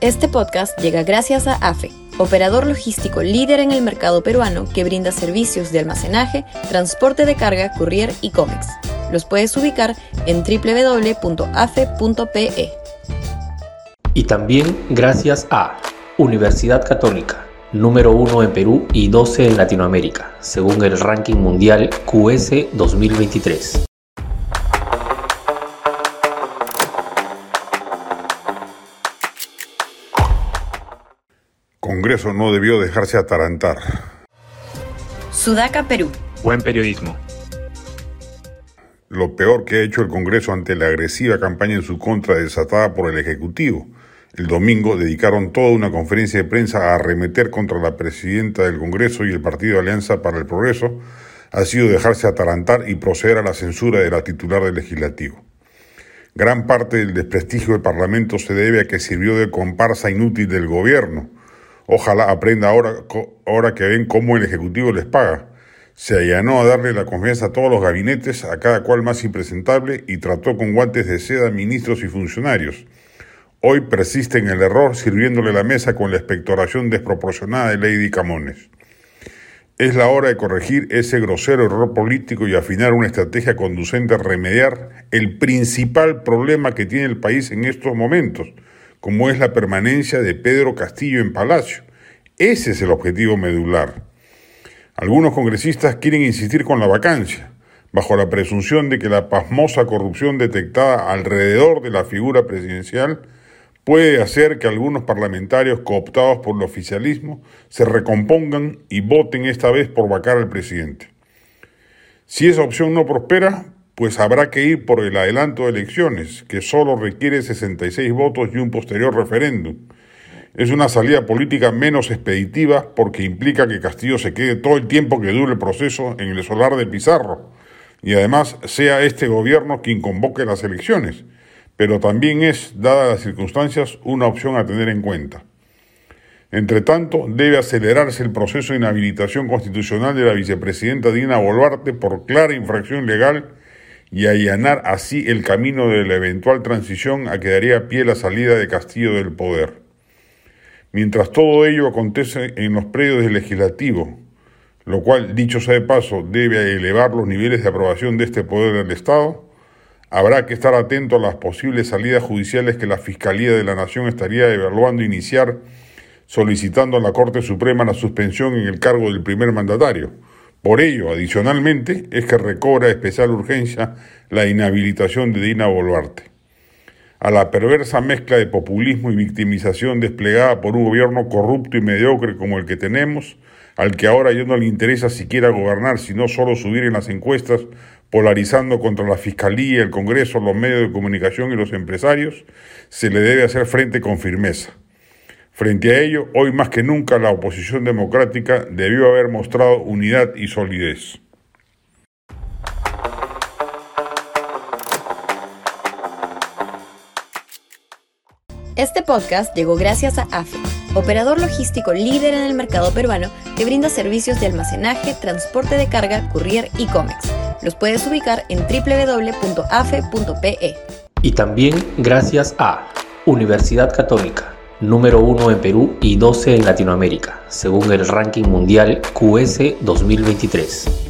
Este podcast llega gracias a AFE, operador logístico líder en el mercado peruano que brinda servicios de almacenaje, transporte de carga, courier y cómics. Los puedes ubicar en www.afe.pe. Y también gracias a Universidad Católica, número 1 en Perú y 12 en Latinoamérica, según el ranking mundial QS 2023. Congreso no debió dejarse atarantar. Sudaca, Perú. Buen periodismo. Lo peor que ha hecho el Congreso ante la agresiva campaña en su contra desatada por el Ejecutivo. El domingo dedicaron toda una conferencia de prensa a arremeter contra la presidenta del Congreso y el Partido Alianza para el Progreso, ha sido dejarse atarantar y proceder a la censura de la titular del legislativo. Gran parte del desprestigio del Parlamento se debe a que sirvió de comparsa inútil del gobierno, Ojalá aprenda ahora, ahora que ven cómo el Ejecutivo les paga. Se allanó a darle la confianza a todos los gabinetes, a cada cual más impresentable, y trató con guantes de seda ministros y funcionarios. Hoy persiste en el error sirviéndole la mesa con la expectoración desproporcionada de Lady Camones. Es la hora de corregir ese grosero error político y afinar una estrategia conducente a remediar el principal problema que tiene el país en estos momentos, como es la permanencia de Pedro Castillo en Palacio. Ese es el objetivo medular. Algunos congresistas quieren insistir con la vacancia, bajo la presunción de que la pasmosa corrupción detectada alrededor de la figura presidencial puede hacer que algunos parlamentarios cooptados por el oficialismo se recompongan y voten esta vez por vacar al presidente. Si esa opción no prospera, pues habrá que ir por el adelanto de elecciones, que solo requiere 66 votos y un posterior referéndum. Es una salida política menos expeditiva porque implica que Castillo se quede todo el tiempo que dure el proceso en el solar de Pizarro y además sea este gobierno quien convoque las elecciones, pero también es, dadas las circunstancias, una opción a tener en cuenta. Entre tanto, debe acelerarse el proceso de inhabilitación constitucional de la vicepresidenta Dina Boluarte por clara infracción legal y allanar así el camino de la eventual transición a que daría pie la salida de Castillo del poder. Mientras todo ello acontece en los predios del legislativo, lo cual, dicho sea de paso, debe elevar los niveles de aprobación de este poder del Estado, habrá que estar atento a las posibles salidas judiciales que la Fiscalía de la Nación estaría evaluando iniciar solicitando a la Corte Suprema la suspensión en el cargo del primer mandatario por ello, adicionalmente, es que recobra especial urgencia la inhabilitación de Dina Boluarte. A la perversa mezcla de populismo y victimización desplegada por un gobierno corrupto y mediocre como el que tenemos, al que ahora ya no le interesa siquiera gobernar, sino solo subir en las encuestas, polarizando contra la Fiscalía, el Congreso, los medios de comunicación y los empresarios, se le debe hacer frente con firmeza. Frente a ello, hoy más que nunca la oposición democrática debió haber mostrado unidad y solidez. Este podcast llegó gracias a AFE, operador logístico líder en el mercado peruano que brinda servicios de almacenaje, transporte de carga, courier y cómics. Los puedes ubicar en www.afe.pe. Y también gracias a Universidad Católica número 1 en Perú y 12 en Latinoamérica, según el ranking mundial QS 2023.